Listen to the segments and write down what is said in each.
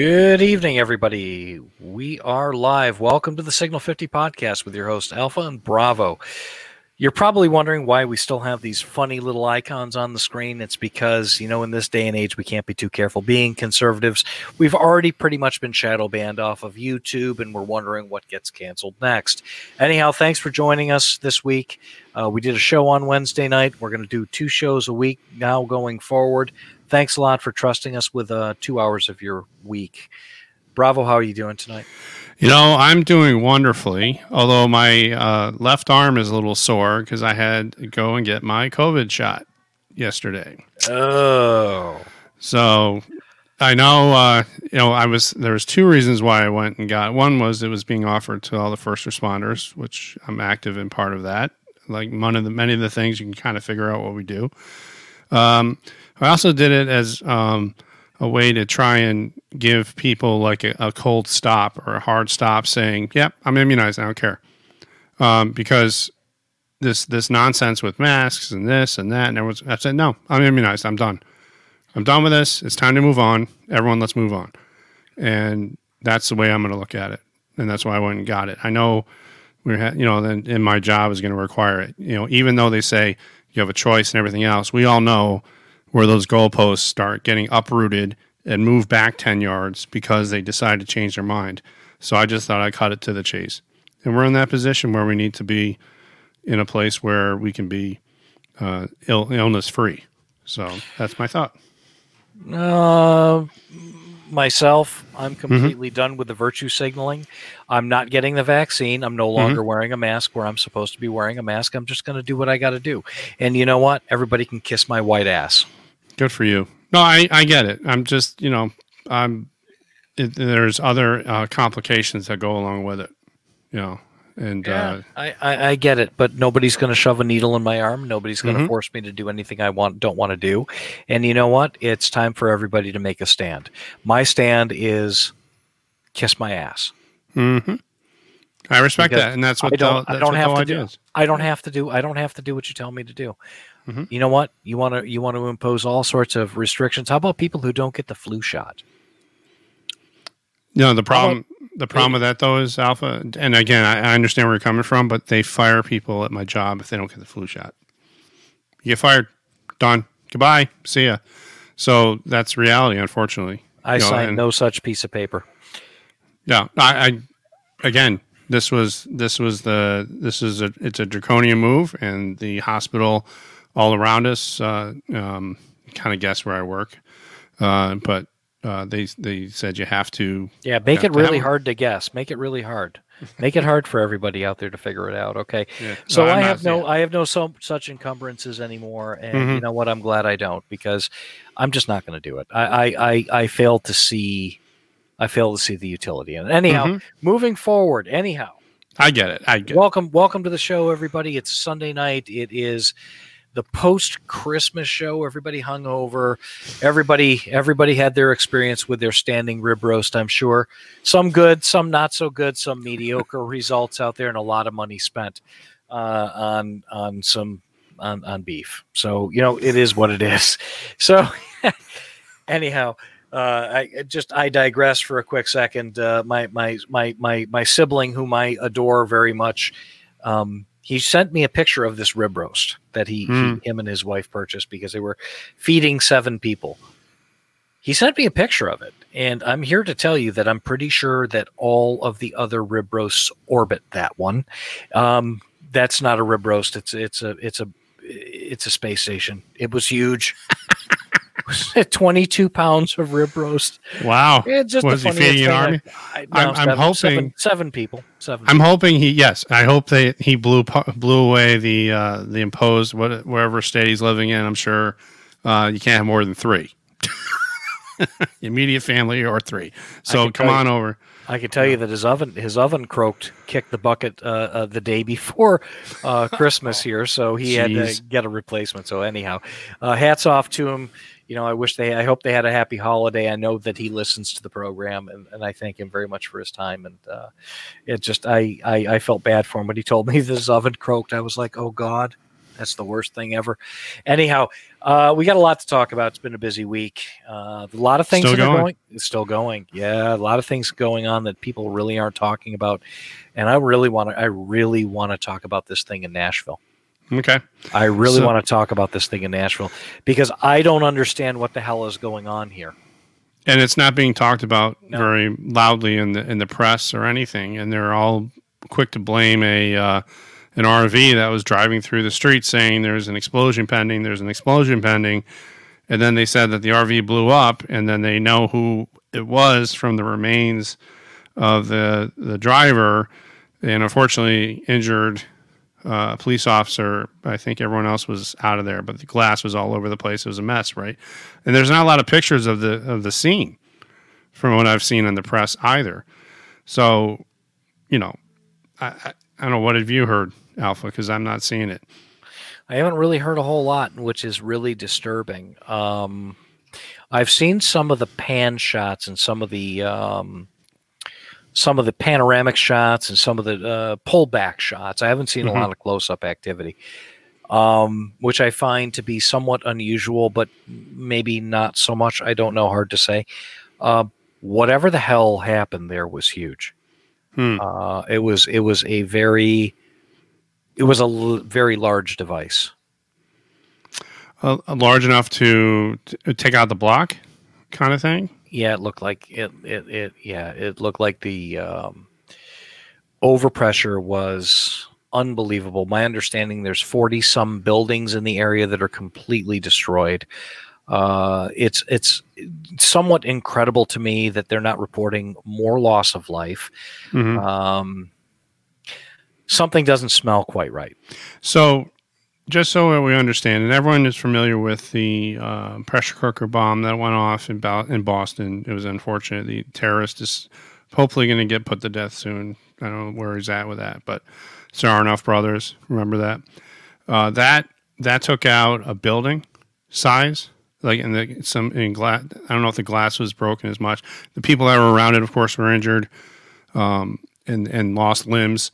Good evening, everybody. We are live. Welcome to the Signal 50 podcast with your host, Alpha and Bravo. You're probably wondering why we still have these funny little icons on the screen. It's because, you know, in this day and age, we can't be too careful. Being conservatives, we've already pretty much been shadow banned off of YouTube, and we're wondering what gets canceled next. Anyhow, thanks for joining us this week. Uh, we did a show on Wednesday night. We're going to do two shows a week now going forward. Thanks a lot for trusting us with uh, two hours of your week. Bravo, how are you doing tonight? You know, I'm doing wonderfully, although my uh, left arm is a little sore because I had to go and get my COVID shot yesterday. Oh. So I know, uh, you know, I was, there was two reasons why I went and got One was it was being offered to all the first responders, which I'm active in part of that. Like one of the, many of the things you can kind of figure out what we do. Um, I also did it as, um, a way to try and give people like a, a, cold stop or a hard stop saying, yep, I'm immunized. I don't care. Um, because this, this nonsense with masks and this and that. And everyone's, I said, no, I'm immunized. I'm done. I'm done with this. It's time to move on. Everyone, let's move on. And that's the way I'm going to look at it. And that's why I went and got it. I know we're, you know, then in my job is going to require it. You know, even though they say you have a choice and everything else, we all know where those goalposts start getting uprooted and move back 10 yards because they decide to change their mind. So I just thought I'd cut it to the chase. And we're in that position where we need to be in a place where we can be uh, Ill- illness free. So that's my thought. Uh, myself, I'm mm-hmm. completely mm-hmm. done with the virtue signaling. I'm not getting the vaccine. I'm no mm-hmm. longer mm-hmm. wearing a mask where I'm supposed to be wearing a mask. I'm just going to do what I got to do. And you know what? Everybody can kiss my white ass. Good for you. No, I, I get it. I'm just, you know, I'm, it, there's other uh, complications that go along with it, you know, and yeah, uh, I, I, I, get it, but nobody's going to shove a needle in my arm. Nobody's going to mm-hmm. force me to do anything I want, don't want to do. And you know what? It's time for everybody to make a stand. My stand is kiss my ass. Mm-hmm. I respect because that, and that's what I don't. The, I don't have to do. Is. I don't have to do. I don't have to do what you tell me to do. Mm-hmm. You know what? You want to you want to impose all sorts of restrictions. How about people who don't get the flu shot? No, the problem the problem with that though is Alpha, and again, I, I, understand where you're coming from, but they fire people at my job if they don't get the flu shot. You get fired, done, goodbye, see ya. So that's reality, unfortunately. I you know, signed no such piece of paper. Yeah, I, I again, this was this was the this is a it's a draconian move, and the hospital all around us uh, um, kind of guess where I work. Uh, but uh, they they said you have to. Yeah, make it really hard to guess. Make it really hard. Make it hard for everybody out there to figure it out. Okay. Yeah. So no, I have not, no yeah. I have no so such encumbrances anymore, and mm-hmm. you know what? I'm glad I don't because I'm just not going to do it. I I I, I fail to see. I fail to see the utility in it. Anyhow, mm-hmm. moving forward. Anyhow, I get it. I get welcome. It. Welcome to the show, everybody. It's Sunday night. It is the post Christmas show. Everybody hung over. Everybody everybody had their experience with their standing rib roast. I'm sure some good, some not so good, some mediocre results out there, and a lot of money spent uh, on on some on, on beef. So you know it is what it is. So anyhow. Uh, I just I digress for a quick second. Uh, my my my my my sibling, whom I adore very much, um, he sent me a picture of this rib roast that he, mm. he, hmm. him and his wife purchased because they were feeding seven people. He sent me a picture of it, and I'm here to tell you that I'm pretty sure that all of the other rib roasts orbit that one. Um, that's not a rib roast. It's it's a it's a it's a space station. It was huge. 22 pounds of rib roast. Wow. It's just was he feeding an army? I, no, I'm, seven, I'm, hoping seven, seven people. Seven. I'm hoping he yes. I hope they he blew blew away the uh, the imposed what wherever state he's living in. I'm sure uh, you can't have more than three. Immediate family or three. So come on you, over. I can tell you that his oven his oven croaked kicked the bucket uh, uh, the day before uh, Christmas here, so he Jeez. had to get a replacement. So anyhow, uh, hats off to him you know, I wish they, I hope they had a happy holiday. I know that he listens to the program, and, and I thank him very much for his time. And uh, it just, I, I, I felt bad for him when he told me this oven croaked. I was like, oh God, That's the worst thing ever. Anyhow, uh, we got a lot to talk about. It's been a busy week. Uh, a lot of things Still are going? going. It's still going. Yeah, a lot of things going on that people really aren't talking about. And I really want to. I really want to talk about this thing in Nashville. Okay. I really So- want to talk about this thing in Nashville because I don't understand what the hell is going on here. and it's not being talked about No. very loudly in the in the press or anything. And they're all quick to blame a uh, an RV that was driving through the street, saying there's an explosion pending. There's an explosion pending, and then they said that the RV blew up, and then they know who it was from the remains of the the driver, and unfortunately injured. Uh, police officer. I think everyone else was out of there, but the glass was all over the place. It was a mess, right? And there's not a lot of pictures of the of the scene from what I've seen in the press either. So, you know, I I, I don't know what have you heard, Alpha, because I'm not seeing it. I haven't really heard a whole lot, which is really disturbing. Um, I've seen some of the pan shots and some of the um, some of the panoramic shots and some of the uh, pullback shots. I haven't seen Mhm. a lot of close up activity, um, which I find to be somewhat unusual, but maybe not so much. I don't know. Hard to say. Uh, whatever the hell happened there was huge. Hmm. Uh, it was it was a very it was a l- very large device. Uh, large enough to, to take out the block, kind of thing. Yeah, it looked like it. It, it yeah, it looked like the um, overpressure was unbelievable. My understanding, there's forty some buildings in the area that are completely destroyed. Uh, it's it's somewhat incredible to me that they're not reporting more loss of life. Mhm. Um, something doesn't smell quite right. So, just so we understand, and everyone is familiar with the uh, pressure cooker bomb that went off in, Bo- in Boston. It was unfortunate. The terrorist is hopefully going to get put to death soon. I don't know where he's at with that, but Tsarnaev brothers, remember that? Uh, that that took out a building size, like in the some in glass. I don't know if the glass was broken as much. The people that were around it, of course, were injured um, and and lost limbs.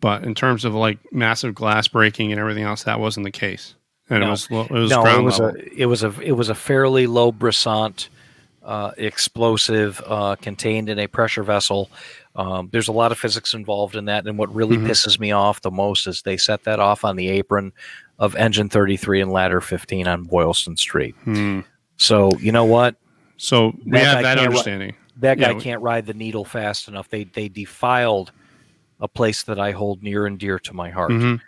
But in terms of like massive glass breaking and everything else, that wasn't the case. And it was it was no, it was level. a it was a it was a fairly low brisant uh, explosive uh, contained in a pressure vessel. Um, there's a lot of physics involved in that, and what really Mhm. pisses me off the most is they set that off on the apron of engine 33 and ladder 15 on Boylston Street. Hmm. So you know what? So we That have that can't ri- understanding. That Yeah, guy we- can't ride the needle fast enough. They they defiled a place that I hold near and dear to my heart. Mhm.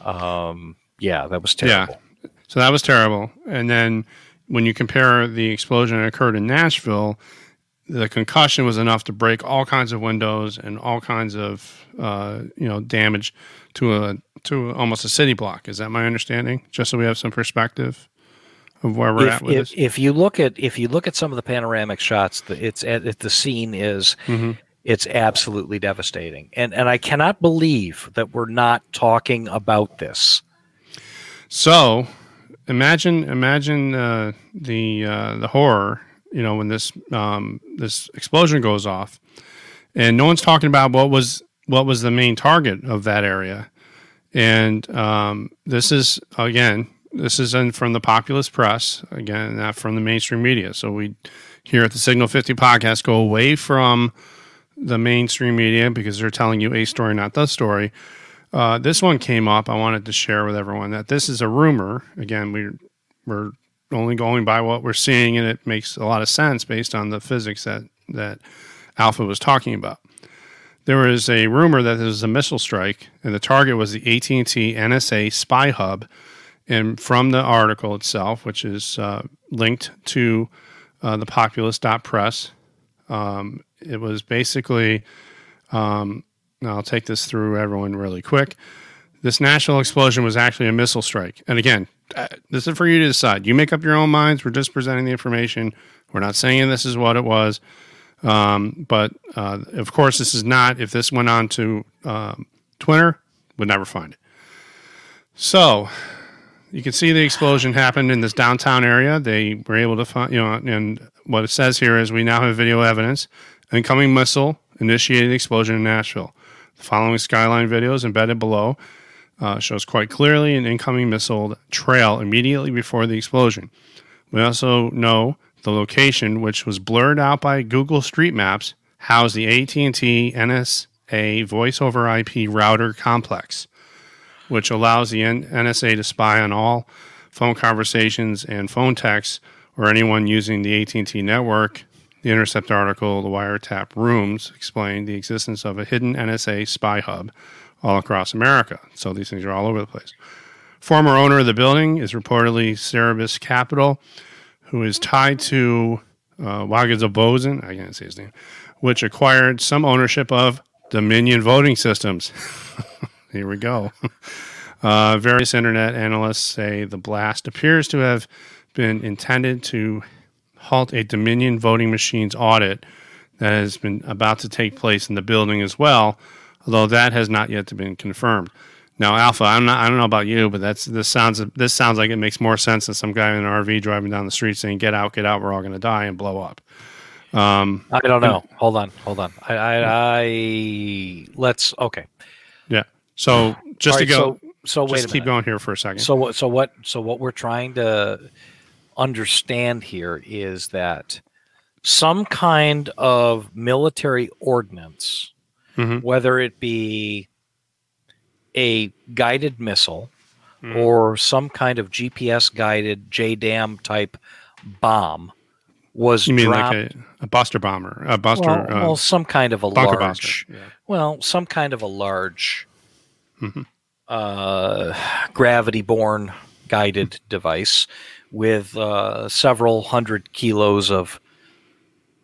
Um, yeah, that was terrible. Yeah. So that was terrible. And then when you compare the explosion that occurred in Nashville, the concussion was enough to break all kinds of windows and all kinds of uh, you know damage to a to almost a city block. Is that my understanding? Just so we have some perspective of where we're if, at with if, this. if you look at if you look at some of the panoramic shots, the, it's at the scene is Mhm. It's absolutely devastating, and and I cannot believe that we're not talking about this. So, imagine imagine uh, the uh, the horror. You know, when this um, this explosion goes off, and no one's talking about what was what was the main target of that area. And um, this is again, this is in, from the populist press again, not from the mainstream media. So we here at the Signal Fifty podcast go away from the mainstream media because they're telling you a story, not the story. Uh, this one came up. I wanted to share with everyone that this is a rumor. Again, we we're only going by what we're seeing, and it makes a lot of sense based on the physics that that Alpha was talking about. There was a rumor that there was a missile strike, and the target was the AT and T NSA spy hub. And from the article itself, which is uh, linked to uh, the populist.press, um, it was basically um, I'll take this through everyone really quick. This national explosion was actually a missile strike. And again, uh, this is for you to decide. You make up your own minds. We're just presenting the information. We're not saying this is what it was. Um, but uh, of course, this is not. If this went on to um, Twitter, would never find it. So you can see the explosion happened in this downtown area. They were able to find, you know, and what it says here is we now have video evidence. Incoming missile initiated explosion in Nashville. The following skyline videos embedded below uh, shows quite clearly an incoming missile trail immediately before the explosion. We also know the location, which was blurred out by Google Street Maps, housed the AT&T NSA Voice over IP router complex, which allows the NSA to spy on all phone conversations and phone texts or anyone using the AT&T network. The Intercept article, The Wiretap Rooms, explained the existence of a hidden NSA spy hub all across America. So these things are all over the place. Former owner of the building is reportedly Cerberus Capital, who is tied to uh, Bozen, I can't say his name, which acquired some ownership of Dominion voting systems. Here we go. Uh, various internet analysts say the blast appears to have been intended to halt a Dominion voting machines audit that has been about to take place in the building as well, although that has not yet been confirmed. Now, Alpha, I'm not. I don't know about you, but that's this sounds. This sounds like it makes more sense than some guy in an RV driving down the street saying, "Get out, get out, we're all going to die and blow up." Um, I don't know. hold on, hold on. I, I, I let's okay. Yeah. So just All to go, So, so wait just keep minute. going here for a second. So what? So what? So what we're trying to understand here is that some kind of military ordnance, Mhm. whether it be a guided missile Mhm. or some kind of GPS guided JDAM type bomb, was you mean dropped. like a, a Buster bomber, a Buster well, uh, well, some kind of a large, Yeah. well, some kind of a large Mhm. uh, gravity borne guided device with uh, several hundred kilos of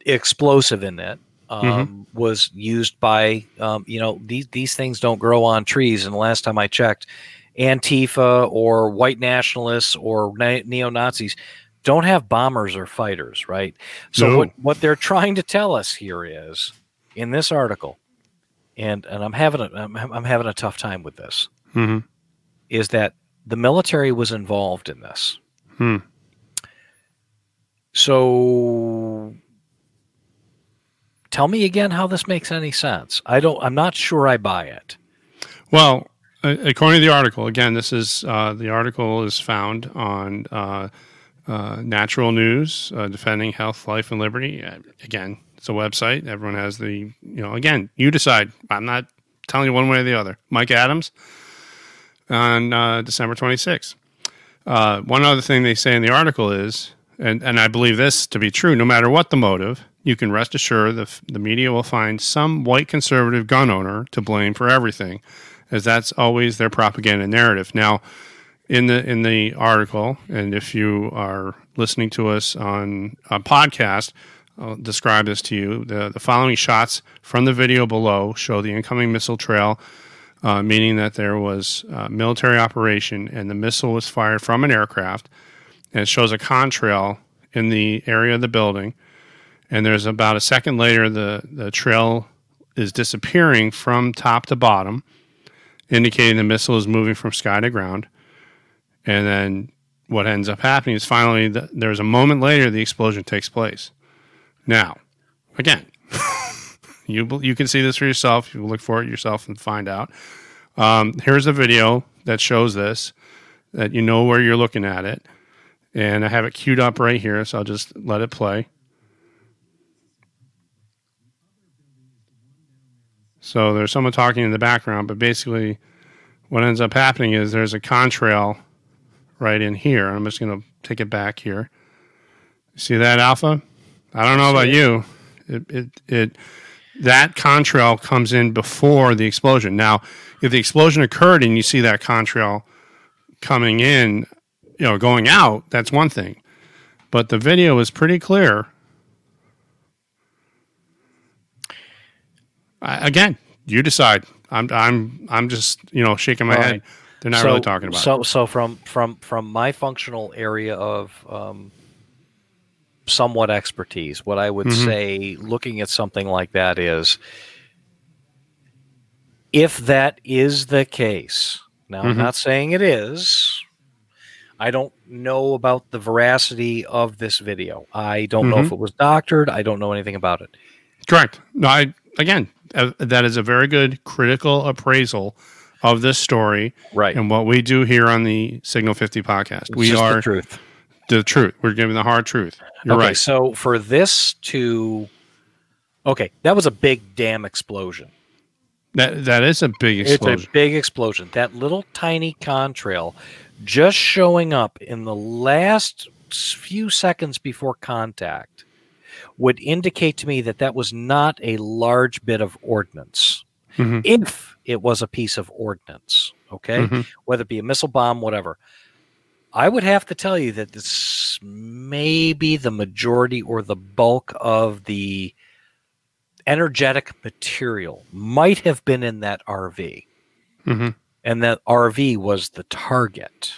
explosive in it um, was used by um, you know these these things don't grow on trees and the last time i checked antifa or white nationalists or ne- neo-nazis don't have bombers or fighters right so No. what what they're trying to tell us here is in this article and and i'm having a i'm, I'm having a tough time with this Mhm. is that the military was involved in this. Hmm. So tell me again how this makes any sense. I don't I'm not sure I buy it. Well, according to the article, again, this is uh, the article is found on uh, uh, Natural News, uh, defending health, life, and liberty. Uh, again, it's a website. Everyone has the you know. Again, you decide. I'm not telling you one way or the other. Mike Adams on uh, December 26th. Uh, one other thing they say in the article is, and, and I believe this to be true, no matter what the motive, you can rest assured the, the media will find some white conservative gun owner to blame for everything, as that's always their propaganda narrative. Now, in the in the article, and if you are listening to us on a podcast, I'll describe this to you. The, the following shots from the video below show the incoming missile trail uh, meaning that there was uh, military operation and the missile was fired from an aircraft. And it shows a contrail in the area of the building. And there's about a second later, the, the trail is disappearing from top to bottom, indicating the missile is moving from sky to ground. And then what ends up happening is finally the, there's a moment later the explosion takes place. Now, again, you you can see this for yourself. You look for it yourself and find out. Um, here's a video that shows this, that you know where you're looking at it, and I have it queued up right here, so I'll just let it play. So there's someone talking in the background, but basically, what ends up happening is there's a contrail right in here. I'm just going to take it back here. See that alpha? I don't know about you. It it it that contrail comes in before the explosion. Now, if the explosion occurred and you see that contrail coming in, you know, going out, that's one thing. But the video is pretty clear. I, again, you decide. I'm I'm I'm just you know shaking my All head. They're not so, really talking about. it. so so from from from my functional area of um, somewhat expertise, what I would Mhm. say, looking at something like that, is if that is the case. Now, I'm Mhm. not saying it is. I don't know about the veracity of this video. I don't know Mhm. if it was doctored. I don't know anything about it. Correct. No, I again, uh, that is a very good critical appraisal of this story Right. and what we do here on the Signal 50 podcast. It's we just are the truth. The truth. We're giving the hard truth. You're okay, right. so for this to Okay, that was a big damn explosion. That that is a big explosion. It's a big explosion. That little tiny contrail just showing up in the last few seconds before contact would indicate to me that that was not a large bit of ordnance. Mhm. If it was a piece of ordnance, okay, Mhm. whether it be a missile bomb, whatever. I would have to tell you that this may be the majority or the bulk of the energetic material might have been in that RV, Mhm. and that RV was the target.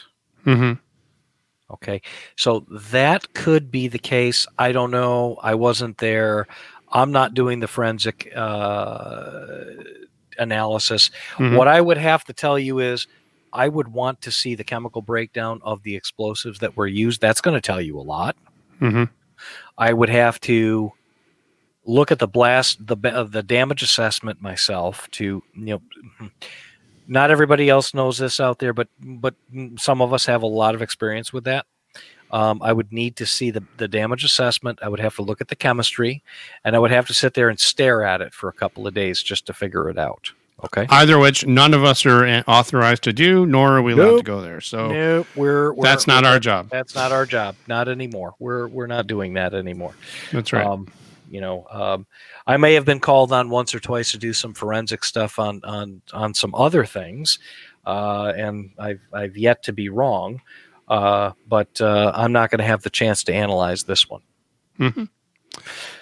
Mhm. Okay, so that could be the case. I don't know. I wasn't there. I'm not doing the forensic uh, analysis. Mhm. What I would have to tell you is, I would want to see the chemical breakdown of the explosives that were used. That's going to tell you a lot. Mhm. I would have to look at the blast, the ba- the damage assessment myself. To you know, not everybody else knows this out there, but but some of us have a lot of experience with that. Um, I would need to see the, the damage assessment. I would have to look at the chemistry, and I would have to sit there and stare at it for a couple of days just to figure it out. Okay. Either which none of us are authorized to do, nor are we allowed to go there. So Nope, we're, we're that's not we're- our job. That's not our job. Not anymore. We're we're not doing that anymore. That's right. Um, you know, um, I may have been called on once or twice to do some forensic stuff on on on some other things, uh, and I've I've yet to be wrong. Uh, but uh, I'm not going to have the chance to analyze this one.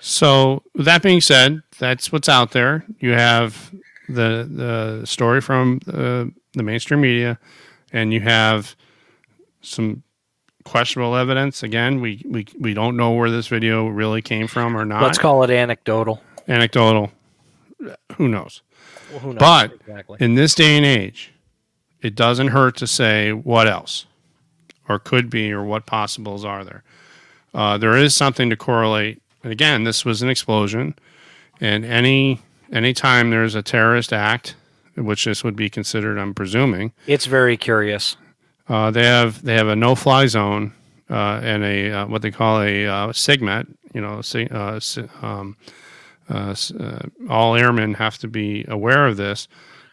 So that being said, that's what's out there. You have the the story from uh, the mainstream media, and you have some questionable evidence. Again, we we we don't know where this video really came from or not. Let's call it anecdotal. Anecdotal. Who knows? Well, who knows But- exactly? In this day and age, it doesn't hurt to say what else, or could be, or what possibles are there. Uh, there is something to correlate. And again, this was an explosion, and any anytime there's a terrorist act, which this would be considered, I'm presuming, It's very curious. uh, they have they have a no-fly zone uh, and a uh, what they call a uh, SIGMET. You know, si- uh, um, uh, uh, all airmen have to be aware of this.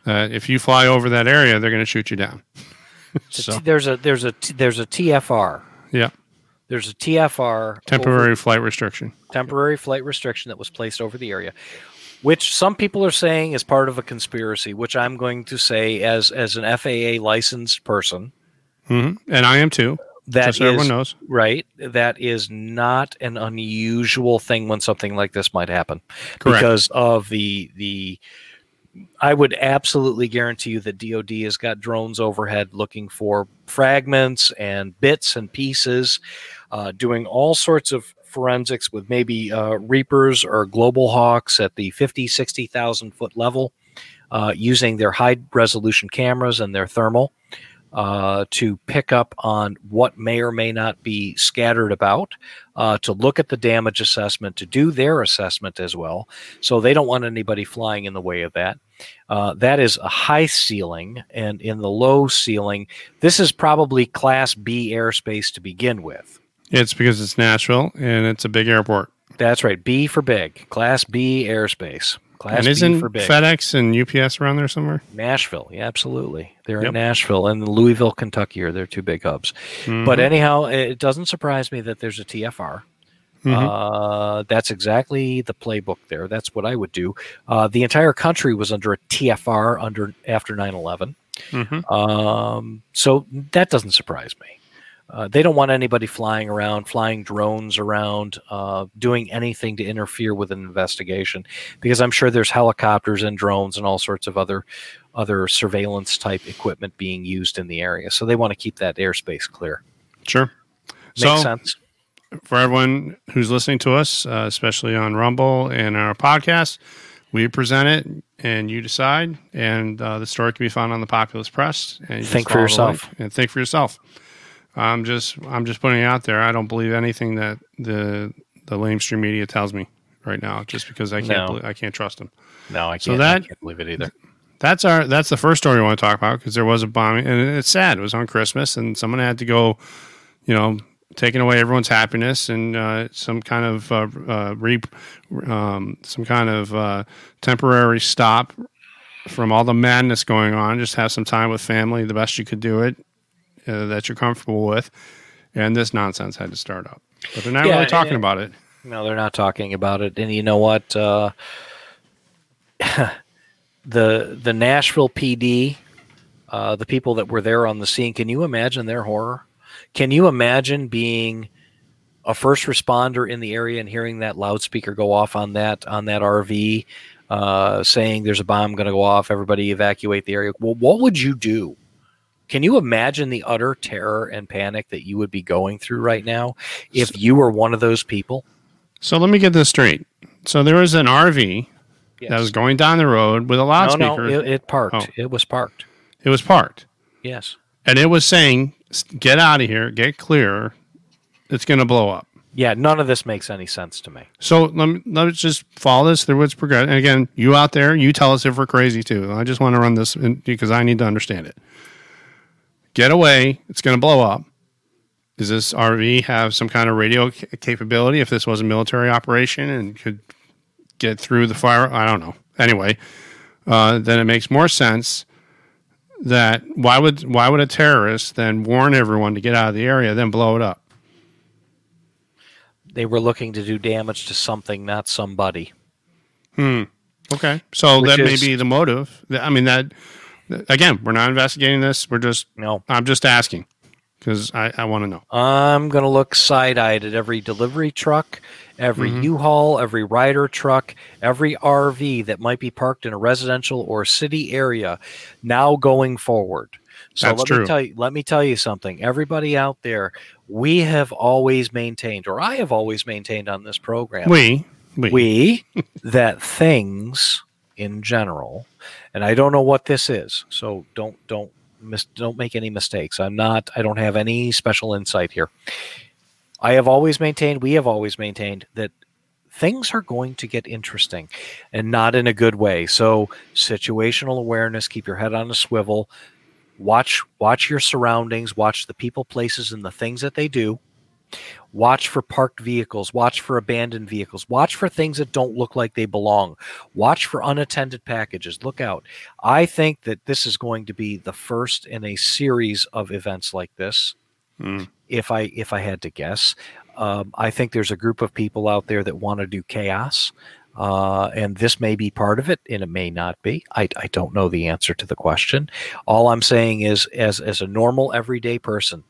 That if you fly over that area, they're going to shoot you down. so There's a there's a T- there's a TFR. yeah, There's a TFR temporary flight restriction. temporary flight restriction that was placed over the area which some people are saying is part of a conspiracy which i'm going to say as as an faa licensed person hmm And I am too. that just so everyone knows. right that is not an unusual thing when something like this might happen Correct. because of the the I would absolutely guarantee you that DoD has got drones overhead looking for fragments and bits and pieces, uh, doing all sorts of forensics with maybe uh, Reapers or Global Hawks at the 50, 60,000 foot level, uh, using their high resolution cameras and their thermal uh, to pick up on what may or may not be scattered about, uh, to look at the damage assessment, to do their assessment as well. So they don't want anybody flying in the way of that. Uh, that is a high ceiling, and in the low ceiling, this is probably Class B airspace to begin with. It's because it's Nashville and it's a big airport. That's right, B for big, Class B airspace. Class and B isn't for big. FedEx and UPS around there somewhere? Nashville, yeah, absolutely. They're Yep. in Nashville and Louisville, Kentucky are their two big hubs. But Mhm. anyhow, it doesn't surprise me that there's a TFR. Mhm. Uh, that's exactly the playbook there. That's what I would do. Uh, the entire country was under a TFR under after 9/11, Mhm. um, so that doesn't surprise me. Uh, they don't want anybody flying around, flying drones around, uh, doing anything to interfere with an investigation, because I'm sure there's helicopters and drones and all sorts of other other surveillance type equipment being used in the area. So they want to keep that airspace clear. Sure. Makes so sense. for everyone who's listening to us, uh, especially on Rumble and our podcast, we present it and you decide. And uh, the story can be found on the Populist Press. And you Think for yourself. And think for yourself. I'm just I'm just putting it out there. I don't believe anything that the the lamestream media tells me right now, just because I can't No. believe, I can't trust them. No, I can't. So I that- can't believe it either. that's our that's the first story we want to talk about because there was a bombing and it's sad. It was on Christmas and someone had to go, you know, taking away everyone's happiness and uh, some kind of uh, uh, re, um, some kind of uh, temporary stop from all the madness going on. Just have some time with family, the best you could do it, uh, that you're comfortable with, and this nonsense had to start up. But they're not Yeah, really talking about it. No, they're not talking about it. And you know what? Uh, the the Nashville PD, uh, the people that were there on the scene. Can you imagine their horror? Can you imagine being a first responder in the area and hearing that loudspeaker go off on that on that RV, uh, saying there's a bomb going to go off, everybody evacuate the area? Well, what would you do? Can you imagine the utter terror and panic that you would be going through right now if you were one of those people? So let me get this straight. So there was an RV Yes. that was going down the road with a loudspeaker. no, it, it parked. Oh. It was parked. it was parked. Yes. and it was saying, "Get out of here, get clear. It's going to blow up." Yeah, none of this makes any sense to me. So let me, let's just follow this through its progress. And again, you out there, you tell us if we're crazy too. I just want to run this in, because I need to understand it. Get away. It's going to blow up. Does this RV have some kind of radio ca- capability if this was a military operation and could get through the fire? I don't know. Anyway, uh, then it makes more sense that why would why would a terrorist then warn everyone to get out of the area then blow it up? They were looking to do damage to something, not somebody. Hmm. Okay, so Which that may be the motive. I mean that again, we're not investigating this. We're just No. I'm just asking because I, I want to know. I'm going to look side eyed at every delivery truck, every Mhm. U Haul, every Ryder truck, every RV that might be parked in a residential or city area now going forward. So That's let true. me tell you let me tell you something. Everybody out there, we have always maintained, or I have always maintained on this program. We we, we that things in general and i don't know what this is so don't don't mis- don't make any mistakes. I'm not i don't have any special insight here. I have always maintained we have always maintained that things are going to get interesting and not in a good way. So situational awareness keep your head on a swivel watch watch your surroundings watch the people places and the things that they do Watch for parked vehicles. Watch for abandoned vehicles. Watch for things that don't look like they belong. Watch for unattended packages. Look out. I think that this is going to be the first in a series of events like this. Mm. If I if I had to guess, um, I think there's a group of people out there that want to do chaos, uh, and this may be part of it, and it may not be. I, I don't know the answer to the question. All I'm saying is, as as a normal everyday person,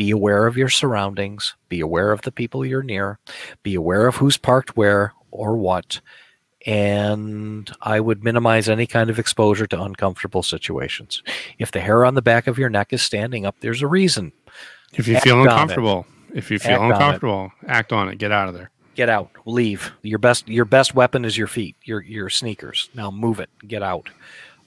be aware of your surroundings, be aware of the people you're near, be aware of who's parked where or what, and I would minimize any kind of exposure to uncomfortable situations. If the hair on the back of your neck is standing up, there's a reason. if you Act feel uncomfortable, if you feel Act on uncomfortable, act on it. Get out of there. Get out, leave. Your best your best weapon is your feet, your your sneakers. Now move it, get out.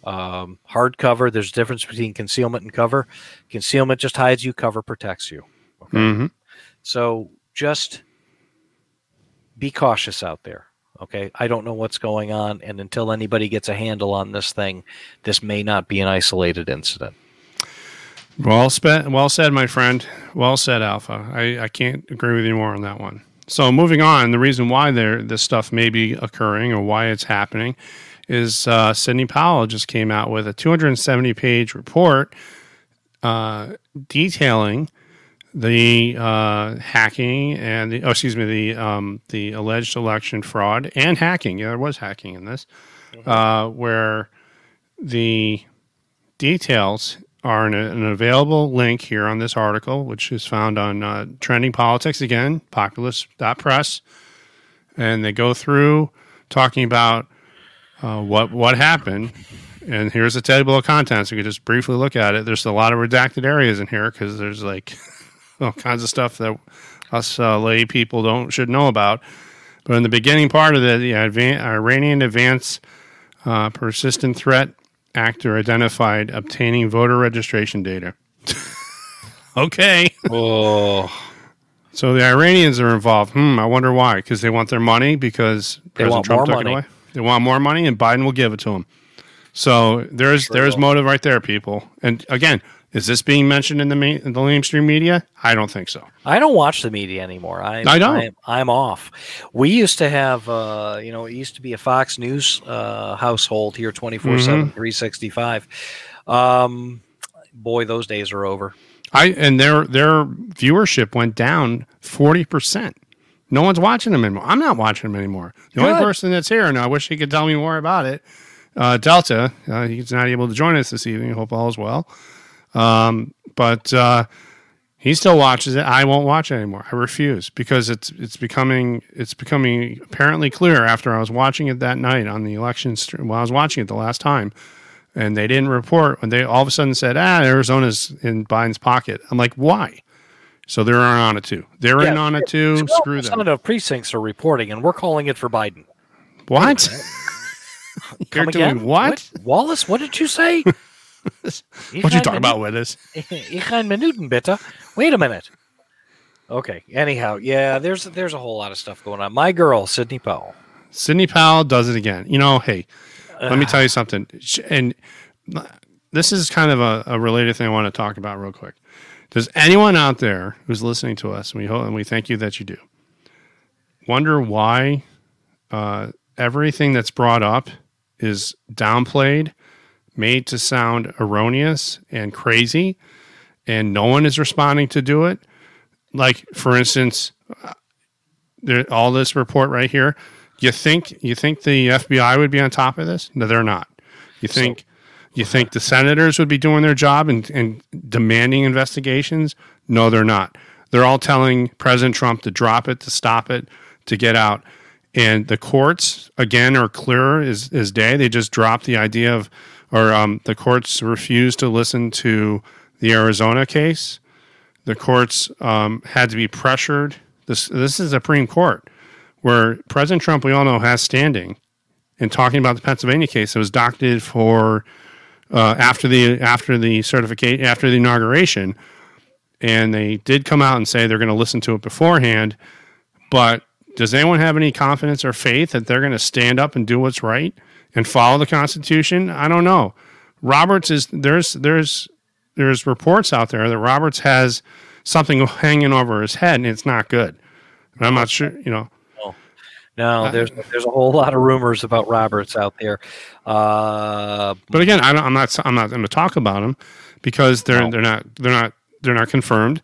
Um, hard cover. There's a difference between concealment and cover. Concealment just hides you. Cover protects you. Okay. hmm So just be cautious out there. Okay. I don't know what's going on. And until anybody gets a handle on this thing, this may not be an isolated incident. Well spent. Well said, my friend. Well said, Alpha. I, I can't agree with you more on that one. So moving on, the reason why there this stuff may be occurring or why it's happening is uh, Sidney Powell just came out with a 270 page report uh, detailing the uh, hacking and the oh, excuse me the um, the alleged election fraud and hacking. Yeah, there was hacking in this, uh, where the details are in a- an available link here on this article, which is found on uh, Trending Politics again, populist.press. And they go through talking about uh, what what happened. And here's a table of contents. You can just briefly look at it. There's a lot of redacted areas in here because there's like all kinds of stuff that us uh, lay people don't should know about. But in the beginning part of it, the Advan- Iranian Advance uh, Persistent Threat Actor identified obtaining voter registration data. okay. Oh, So the Iranians are involved. Hmm, I wonder why. Because they want their money because They President want Trump more took money. it away. They want more money and Biden will give it to them. So there's there's motive right there, people. And again, is this being mentioned in the main, in the mainstream media? I don't think so. I don't watch the media anymore. I, I don't. I'm, I'm off. We used to have, uh, you know, it used to be a Fox News uh, household here 24 7, Mm-hmm. 365. Um, boy, those days are over. I and their their viewership went down forty percent. No one's watching them anymore. I'm not watching them anymore. The only person that's here, and I wish he could tell me more about it, uh, Delta. Uh, he's not able to join us this evening. I Hope all is well. Um, but uh, he still watches it. I won't watch it anymore. I refuse because it's it's becoming it's becoming apparently clear after I was watching it that night on the election stream. While I was watching it the last time, and they didn't report when they all of a sudden said, "Ah, Arizona's in Biden's pocket." I'm like, why? So they're on it too. They're in on it too. Screw them. Some of precincts are reporting, and we're calling it for Biden. What? Come They're again? doing what? Wallace, what did you say? What you talking about with this? Ich ein Minuten, bitte. Wait a minute. Okay. Anyhow, yeah, there's there's a whole lot of stuff going on. My girl, Sidney Powell. Sidney Powell does it again. You know, hey, let me tell you something. And uh, this is kind of a, a related thing I want to talk about real quick. Does anyone out there who's listening to us, and we hope and we thank you that you do, wonder why uh, everything that's brought up is downplayed, made to sound erroneous and crazy, and no one is responding to do it? Like, for instance, uh, there, all this report right here. You think you think the FBI would be on top of this? No, they're not. You think you think the senators would be doing their job and, and demanding investigations? No, they're not. They're all telling President Trump to drop it, to stop it, to get out. And the courts again are clearer as, as day. They just dropped the idea of, or um, the courts refused to listen to the Arizona case. The courts um, had to be pressured. This this is Supreme Court where President Trump, we all know, has standing. And talking about the Pennsylvania case, it was docketed for uh, after the after the certification after the inauguration, and they did come out and say they're going to listen to it beforehand. But does anyone have any confidence or faith that they're going to stand up and do what's right and follow the Constitution? I don't know. Roberts is there's there's there's reports out there that Roberts has something hanging over his head and it's not good. And I'm not sure, you know. No, there's there's a whole lot of rumors about Roberts out there. Uh, But again, I don't, I'm not I'm not going to talk about them because they're No. they're not they're not they're not confirmed,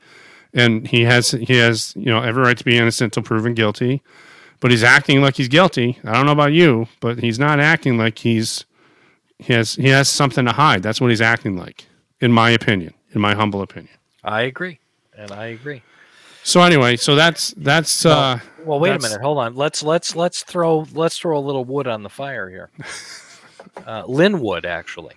and he has he has you know every right to be innocent until proven guilty, but he's acting like he's guilty. I don't know about you, but he's not acting like he's he has he has something to hide. That's what he's acting like, in my opinion, in my humble opinion. I agree, and I agree. So anyway, so that's that's uh, Well, wait a minute. Hold on. Let's let's let's throw let's throw a little wood on the fire here. Uh, Linwood, actually.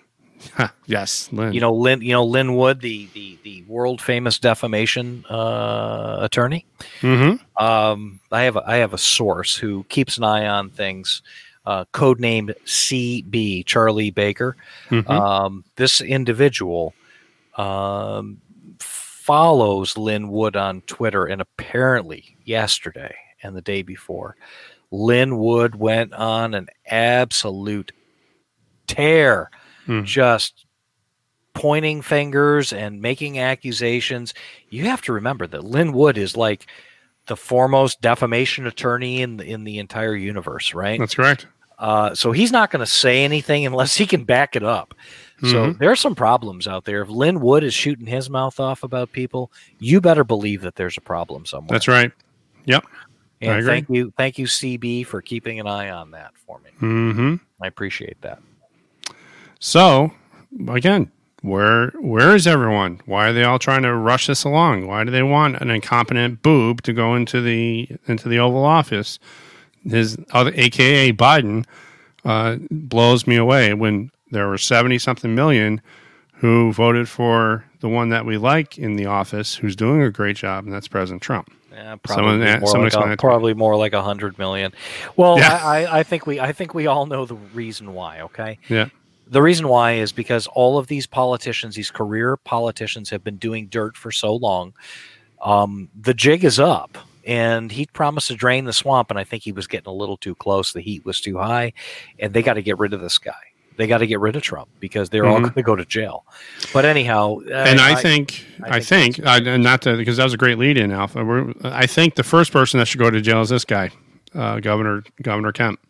yes, Lin. You know, Lin. You know, Lin Wood, the the the world famous defamation uh, attorney. hmm Um, I have a, I have a source who keeps an eye on things. Uh, codenamed CB Charlie Baker. Mhm. Um, this individual um, follows Lin Wood on Twitter, and apparently yesterday and the day before, Lin Wood went on an absolute tear, Hmm. just pointing fingers and making accusations. You have to remember that Lin Wood is like the foremost defamation attorney in the, in the entire universe, right? that's correct. Uh, so he's not going to say anything unless he can back it up. So Mhm. there are some problems out there. If Lin Wood is shooting his mouth off about people, you better believe that there's a problem somewhere. That's right. Yep. I And agree. thank you, thank you, CB, for keeping an eye on that for me. hmm I appreciate that. So again, where where is everyone? Why are they all trying to rush this along? Why do they want an incompetent boob to go into the into the Oval Office? His other, AKA Biden, uh, blows me away. When there were seventy something million who voted for the one that we like in the office, who's doing a great job, and that's President Trump. Yeah, probably, yeah, more someone like a, that to me. probably more like a hundred million. Well, Yeah. I, I, I think we I think we all know the reason why. Okay, Yeah. the reason why is because all of these politicians, these career politicians, have been doing dirt for so long. Um, the jig is up, and he promised to drain the swamp, and I think he was getting a little too close. The heat was too high, and they got to get rid of this guy. They got to get rid of Trump because they're all Mhm. going to go to jail. But anyhow, and I, think, I I think think, I, and not to, because that was a great lead in, Alpha. We're, I think the first person that should go to jail is this guy, uh, Governor Governor Kemp.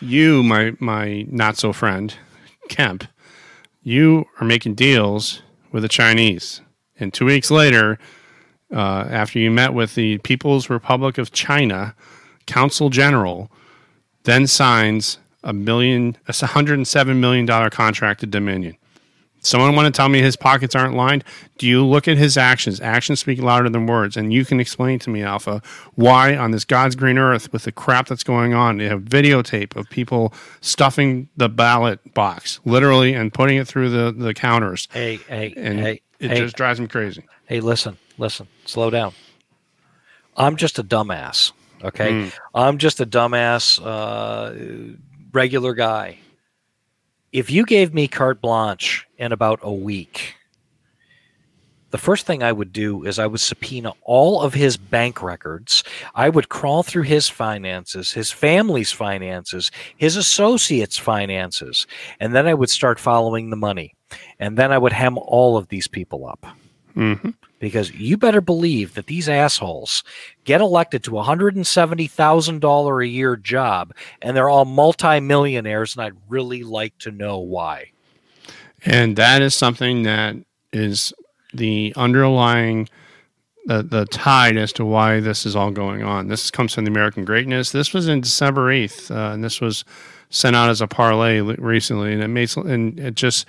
You, my my not so friend, Kemp, you are making deals with the Chinese, and two weeks later, uh, after you met with the People's Republic of China Consul General, then signs a million, a 107 million dollar contract to Dominion. Someone want to tell me his pockets aren't lined? Do you look at his actions? Actions speak louder than words. And you can explain to me, Alpha, why on this God's green earth with the crap that's going on, you have videotape of people stuffing the ballot box, literally, and putting it through the, the counters. hey, hey, And hey, it hey, just drives me crazy. hey, listen, listen, slow down. I'm just a dumbass. Okay, Mm. I'm just a dumbass, uh, regular guy. If you gave me carte blanche in about a week, the first thing I would do is I would subpoena all of his bank records. I would crawl through his finances, his family's finances, his associates' finances, and then I would start following the money. And then I would hem all of these people up hmm because you better believe that these assholes get elected to a hundred and seventy thousand dollar a year job, and they're all multimillionaires, and I'd really like to know why. And that is something that is the underlying the, the tide as to why this is all going on. This comes from the American Greatness. This was in December 8th, uh, and this was sent out as a parlay recently. And it makes, and it just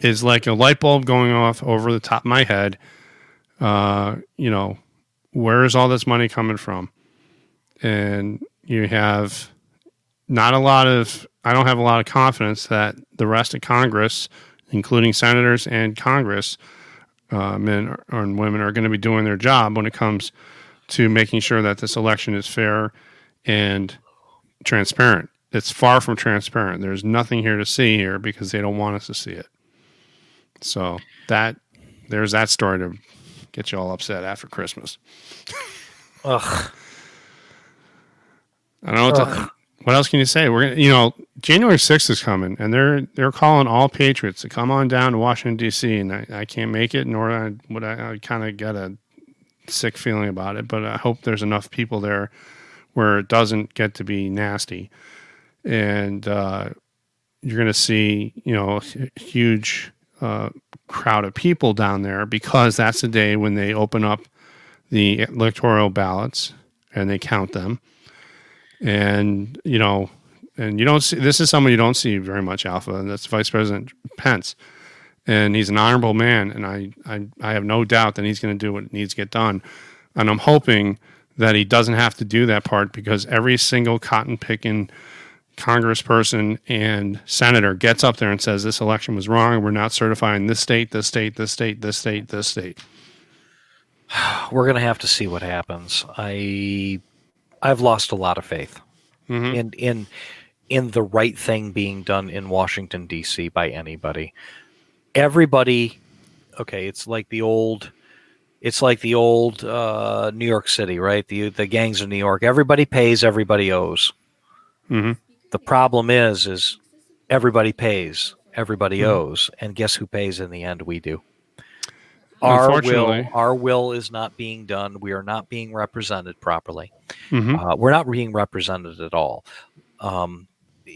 is like a light bulb going off over the top of my head. Uh, you know, where is all this money coming from? And you have not a lot of, I don't have a lot of confidence that the rest of Congress, including senators and Congress, uh, men and women, are going to be doing their job when it comes to making sure that this election is fair and transparent. It's far from transparent. There's nothing here to see here because they don't want us to see it. So that there's that story to get you all upset after Christmas. Ugh. I don't know what, to, what else can you say. We're gonna, you know, January sixth is coming, and they're they're calling all patriots to come on down to Washington D.C. and I, I can't make it, nor I, would I, I kind of get a sick feeling about it. But I hope there's enough people there where it doesn't get to be nasty, and uh, you're going to see you know huge uh, crowd of people down there because that's the day when they open up the electoral ballots and they count them. And you know, and you don't see this is someone you don't see very much, Alpha, and that's Vice President Pence, and he's an honorable man, and I I, I have no doubt that he's going to do what needs to get done, and I'm hoping that he doesn't have to do that part because every single cotton picking congressperson and senator gets up there and says this election was wrong we're not certifying this state this state this state this state this state We're gonna have to see what happens. I I've lost a lot of faith Mhm. in in in the right thing being done in Washington D.C. by anybody. Everybody, okay, it's like the old, it's like the old uh, New York City, right? The the gangs of New York. Everybody pays, everybody owes. Mhm. The problem is, is everybody pays, everybody Mhm. owes, and guess who pays in the end? We do. Our will, our will is not being done. We are not being represented properly. Mhm. Uh, we're not being represented at all. Um,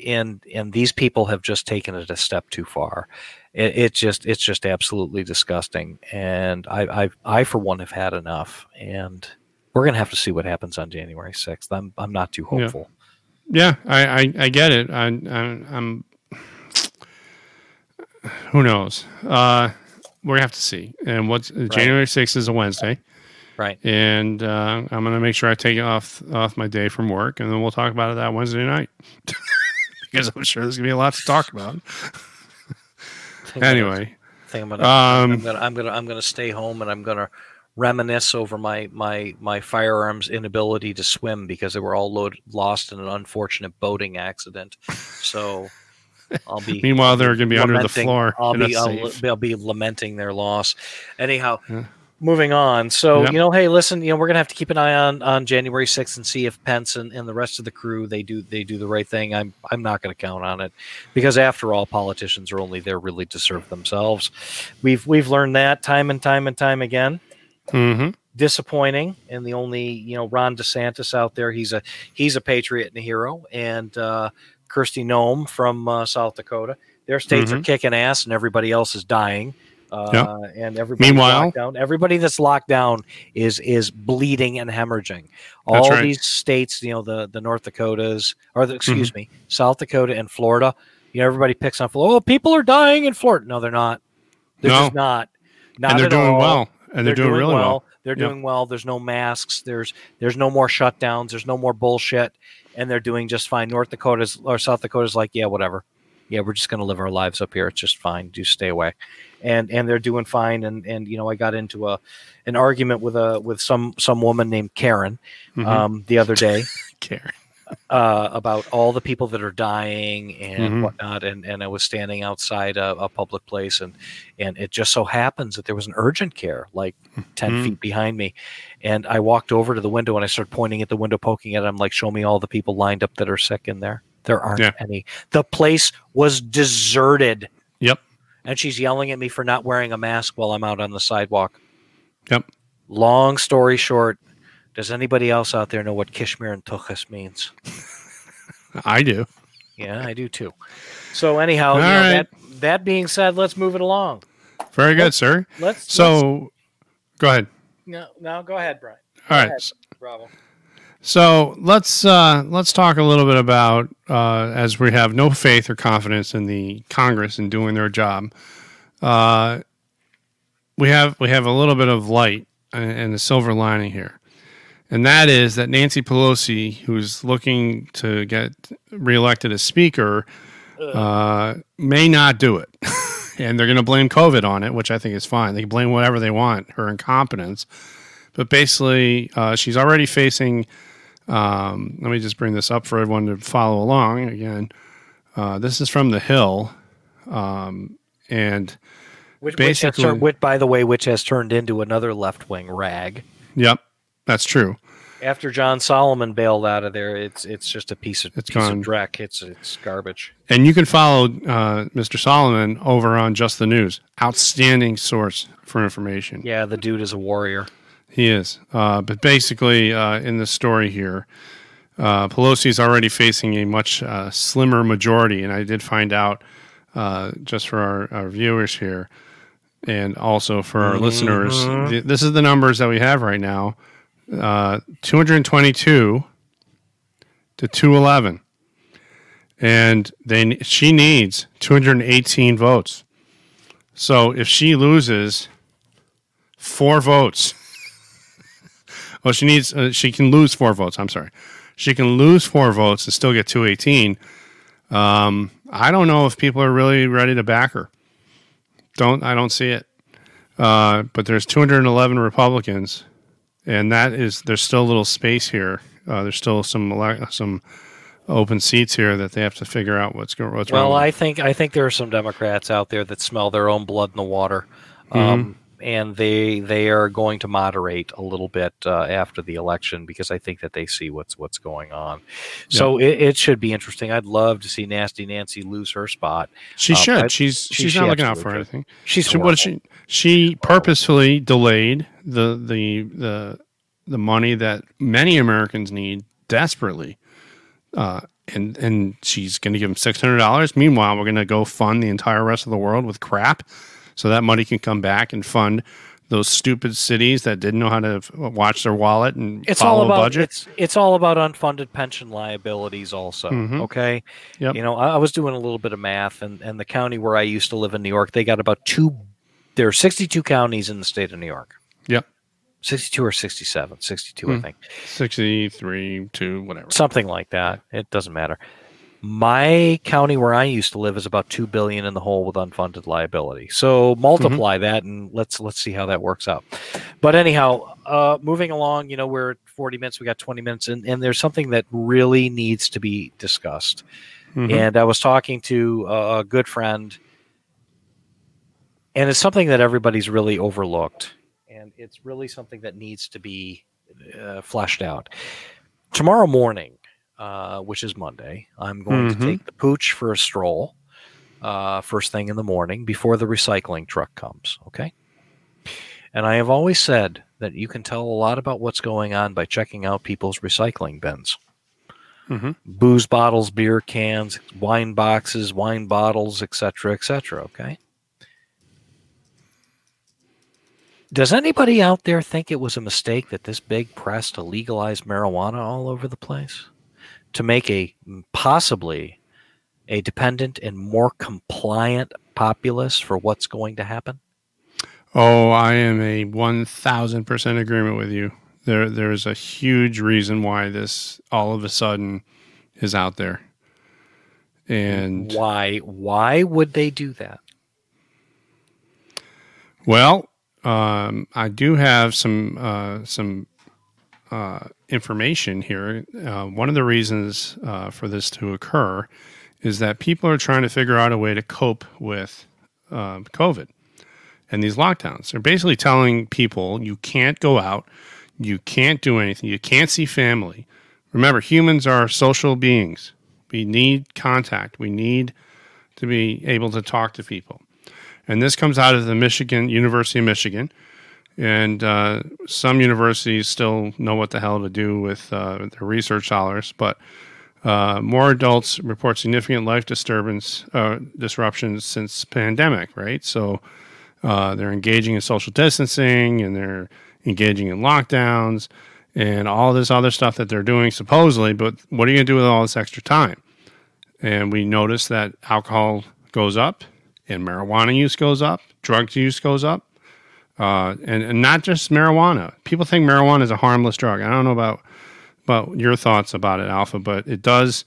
and and these people have just taken it a step too far. It, it just it's just absolutely disgusting. And I, I I for one have had enough. And we're gonna have to see what happens on January sixth. I'm I'm not too hopeful. Yeah, I, I, I get it. I, I, I'm. Who knows? Uh, we have to see. And what's January sixth is a Wednesday, Right. and uh, I'm gonna make sure I take it off off my day from work, and then we'll talk about it that Wednesday night because I'm sure there's gonna be a lot to talk about. I'm gonna- Anyway, think I'm gonna, I'm um, gonna I'm gonna I'm gonna stay home and I'm gonna reminisce over my my my firearms inability to swim because they were all load, lost in an unfortunate boating accident. So I'll be meanwhile they're gonna be under the floor I'll be I'll. I'll be lamenting their loss. Anyhow, Yeah. moving on. So Yep. you know, hey, listen, you know, we're gonna have to keep an eye on on January sixth and see if Pence and, and the rest of the crew they do they do the right thing. I'm I'm not gonna count on it because after all, politicians are only there really to serve themselves. We've we've learned that time and time and time again. Mm-hmm. Disappointing, and the only you know Ron DeSantis out there, he's a he's a patriot and a hero, and uh, Kristi Noem from uh, South Dakota. Their states are kicking ass, and everybody else is dying. Uh, And everybody Meanwhile- locked down. Everybody that's locked down is is bleeding and hemorrhaging. All right. these states, you know, the the North Dakotas, or the, excuse Mm-hmm. me, South Dakota and Florida. You know, everybody picks on Florida. Oh, people are dying in Florida. No, they're not. They're No. just not. Not And they're doing all. well. And they're, doing, really well. They're Yep. doing well. There's no masks. There's there's no more shutdowns. There's no more bullshit, and they're doing just fine. North Dakota's or South Dakota's like, yeah, whatever. Yeah, we're just gonna live our lives up here. It's just fine. Do stay away, and and they're doing fine. And and you know, I got into a an argument with a with some some woman named Karen Mhm. um, the other day Karen. Uh, about all the people that are dying and Mhm. whatnot. And, and I was standing outside a, a public place, and and it just so happens that there was an urgent care like 10 Mhm. feet behind me. And I walked over to the window and I started pointing at the window, poking at it. I'm like, show me all the people lined up that are sick in there. There aren't Yeah. any. The place was deserted. Yep. And she's yelling at me for not wearing a mask while I'm out on the sidewalk. Yep. Long story short, does anybody else out there know what Kishmir and Tuchus means? I do. Yeah, I do too. So anyhow, you know, right. that that being said, let's move it along. Very good, sir. Let's let's- So, go ahead. no, no, go ahead, Brian. All right. ahead. Bravo. So let's uh, let's talk a little bit about uh, as we have no faith or confidence in the Congress in doing their job. Uh, we have we have a little bit of light and and a silver lining here, and that is that Nancy Pelosi, who's looking to get reelected as Speaker, uh, may not do it, and they're going to blame COVID on it, which I think is fine. They can blame whatever they want, her incompetence. But basically, uh, she's already facing um, let me just bring this up for everyone to follow along. Again, uh, this is from The Hill, um, and Which, which has turned, which, by the way, which has turned into another left wing rag. yep, that's true. After John Solomon bailed out of there, it's it's just a piece of It's piece gone. of dreck. It's it's garbage. And you can follow uh, Mr. Solomon over on Just the News. Outstanding source for information. Yeah, the dude is a warrior. He is. Uh, but basically, uh, in the story here, uh, Pelosi is already facing a much uh, slimmer majority. And I did find out, uh, just for our, our viewers here, and also for our listeners, th- this is the numbers that we have right now uh, 222 to 211. And they, she needs 218 votes. So if she loses four votes, well, she needs. Uh, she can lose four votes. I'm sorry. She can lose four votes and still get 218. Um, I don't know if people are really ready to back her. Don't I don't see it. Uh, but there's 211 Republicans, and that is there's still a little space here. Uh, there's still some some open seats here that they have to figure out what's going what's Well, wrong. I think I think there are some Democrats out there that smell their own blood in the water, Mm-hmm. um, and they they are going to moderate a little bit uh, after the election because I think that they see what's what's going on. So it, it should be interesting. I'd love to see Nasty Nancy lose her spot. she um, should. I- she's she- she's she not looking out for anything. She's She, what she she purposefully delayed the the the the money that many Americans need desperately, uh, and and she's going to give them six hundred dollars. Meanwhile, we're going to go fund the entire rest of the world with crap, so that money can come back and fund those stupid cities that didn't know how to watch their wallet and it's follow all about budget. it's it's all about unfunded pension liabilities also Mhm. okay Yep. you know I, I was doing a little bit of math and and the county where i used to live in new york they got about two there are 62 counties in the state of new york. Yep. 62 or 67 62 i Hmm. think. Sixty three, two, whatever. something like that. It doesn't matter. My county where i used to live is about 2 billion in the hole with unfunded liability. So multiply that and let's let's see how that works out. But anyhow uh moving along you know we're at 40 minutes. We got 20 minutes and, and there's something that really needs to be discussed. Mhm. and i was talking to a, a good friend and it's something that everybody's really overlooked and it's really something that needs to be uh, fleshed out. Tomorrow morning, uh, which is Monday, I'm going Mhm. to take the pooch for a stroll uh, first thing in the morning before the recycling truck comes. Okay. And I have always said that you can tell a lot about what's going on by checking out people's recycling bins Mhm. booze bottles, beer cans, wine boxes, wine bottles, etc., etc. Okay. Does anybody out there think it was a mistake that this big press to legalize marijuana all over the place? To make a mm, possibly a dependent and more compliant populace for what's going to happen? Oh, I am a one thousand percent agreement with you. There, there is a huge reason why this all of a sudden is out there, and why why would they do that? well, um, I do have some uh, some uh, information here. Uh, one of the reasons uh, for this to occur is that people are trying to figure out a way to cope with uh, COVID and these lockdowns. They're basically telling people you can't go out, you can't do anything, you can't see family. Remember, humans are social beings. We need contact. We need to be able to talk to people. And this comes out of the Michigan University of Michigan. And uh, some universities still know what the hell to do with uh, their research dollars, but uh, more adults report significant life disturbance uh, disruptions since pandemic. Right, so uh, they're engaging in social distancing and they're engaging in lockdowns and all this other stuff that they're doing supposedly. But what are you going to do with all this extra time? And we notice that alcohol goes up and marijuana use goes up, drug use goes up. Uh, and, and not just marijuana. People think marijuana is a harmless drug. I don't know about about your thoughts about it, Alpha, but it does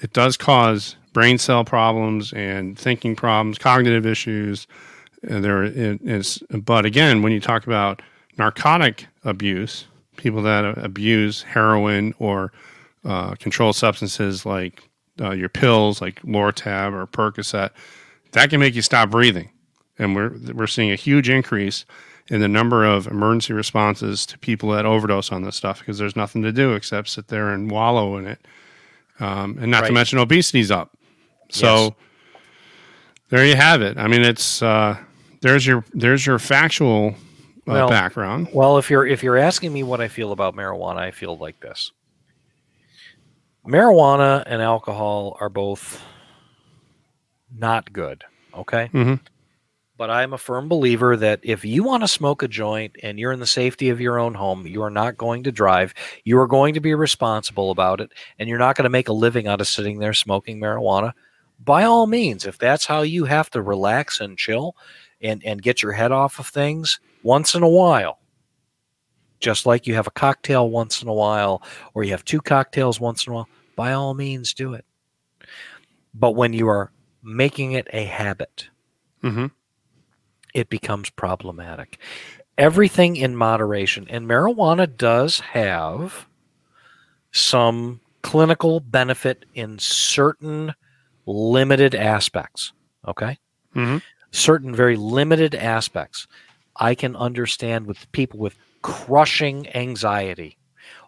it does cause brain cell problems and thinking problems, cognitive issues. And there is, but again, when you talk about narcotic abuse, people that abuse heroin or uh, controlled substances like uh, your pills, like Lortab or Percocet, that can make you stop breathing. And we're we're seeing a huge increase in the number of emergency responses to people that overdose on this stuff because there's nothing to do except sit there and wallow in it. Um, and not to mention obesity's up. So Yes. there you have it. I mean, it's uh, there's your there's your factual uh, Well, background. Well, if you're if you're asking me what I feel about marijuana, I feel like this. Marijuana and alcohol are both not good, okay? Mhm. But I'm a firm believer that if you want to smoke a joint and you're in the safety of your own home, you are not going to drive. You are going to be responsible about it, and you're not going to make a living out of sitting there smoking marijuana. By all means, if that's how you have to relax and chill and, and get your head off of things once in a while, just like you have a cocktail once in a while or you have two cocktails once in a while, by all means do it. But when you are making it a habit, hmm it becomes problematic. Everything in moderation, and marijuana does have some clinical benefit in certain limited aspects. Okay. hmm certain very limited aspects I can understand with people with crushing anxiety